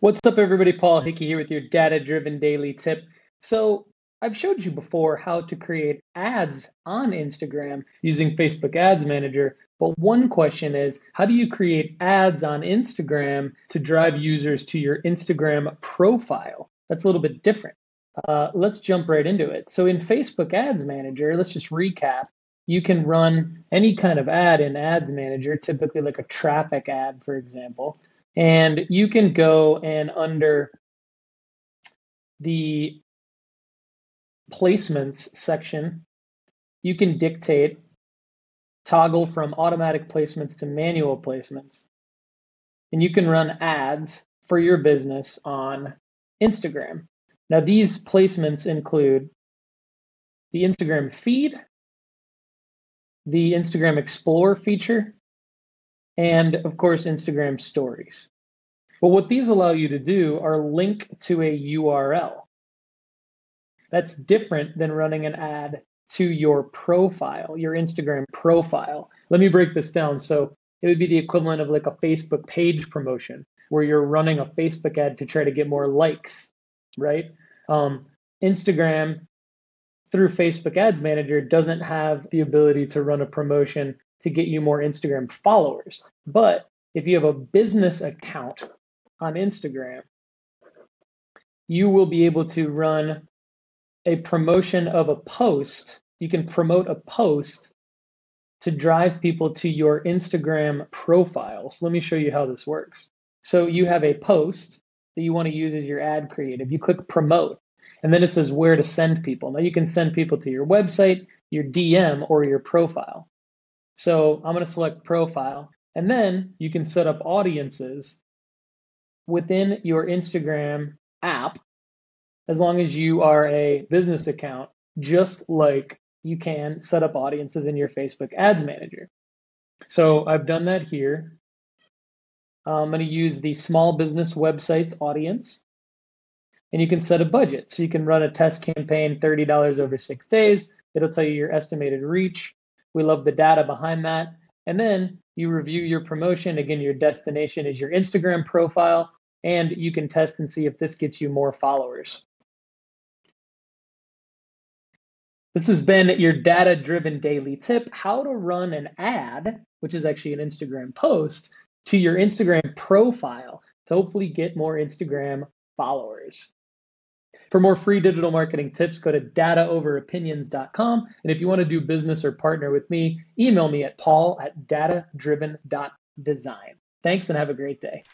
What's up, everybody? Paul Hickey here with your data driven daily tip. So, I've showed you before how to create ads on Instagram using Facebook Ads Manager. But one question is how do you create ads on Instagram to drive users to your Instagram profile? That's a little bit different. Uh, let's jump right into it. So, in Facebook Ads Manager, let's just recap. You can run any kind of ad in Ads Manager, typically like a traffic ad, for example. And you can go and under the placements section, you can dictate toggle from automatic placements to manual placements. And you can run ads for your business on Instagram. Now, these placements include the Instagram feed, the Instagram Explore feature, and of course, Instagram stories. But what these allow you to do are link to a URL. That's different than running an ad to your profile, your Instagram profile. Let me break this down. So it would be the equivalent of like a Facebook page promotion where you're running a Facebook ad to try to get more likes, right? Um, Instagram through Facebook Ads Manager doesn't have the ability to run a promotion to get you more Instagram followers. But if you have a business account on Instagram, you will be able to run a promotion of a post. You can promote a post to drive people to your Instagram profile. So let me show you how this works. So you have a post that you want to use as your ad creative. You click promote, and then it says where to send people. Now you can send people to your website, your DM, or your profile. So I'm going to select profile. And then you can set up audiences within your Instagram app as long as you are a business account, just like you can set up audiences in your Facebook Ads Manager. So I've done that here. Uh, I'm going to use the small business websites audience. And you can set a budget. So you can run a test campaign, $30 over six days. It'll tell you your estimated reach. We love the data behind that. And then you review your promotion. Again, your destination is your Instagram profile, and you can test and see if this gets you more followers. This has been your data driven daily tip how to run an ad, which is actually an Instagram post, to your Instagram profile to hopefully get more Instagram followers. For more free digital marketing tips, go to dataoveropinions.com. And if you want to do business or partner with me, email me at paul at datadriven.design. Thanks and have a great day.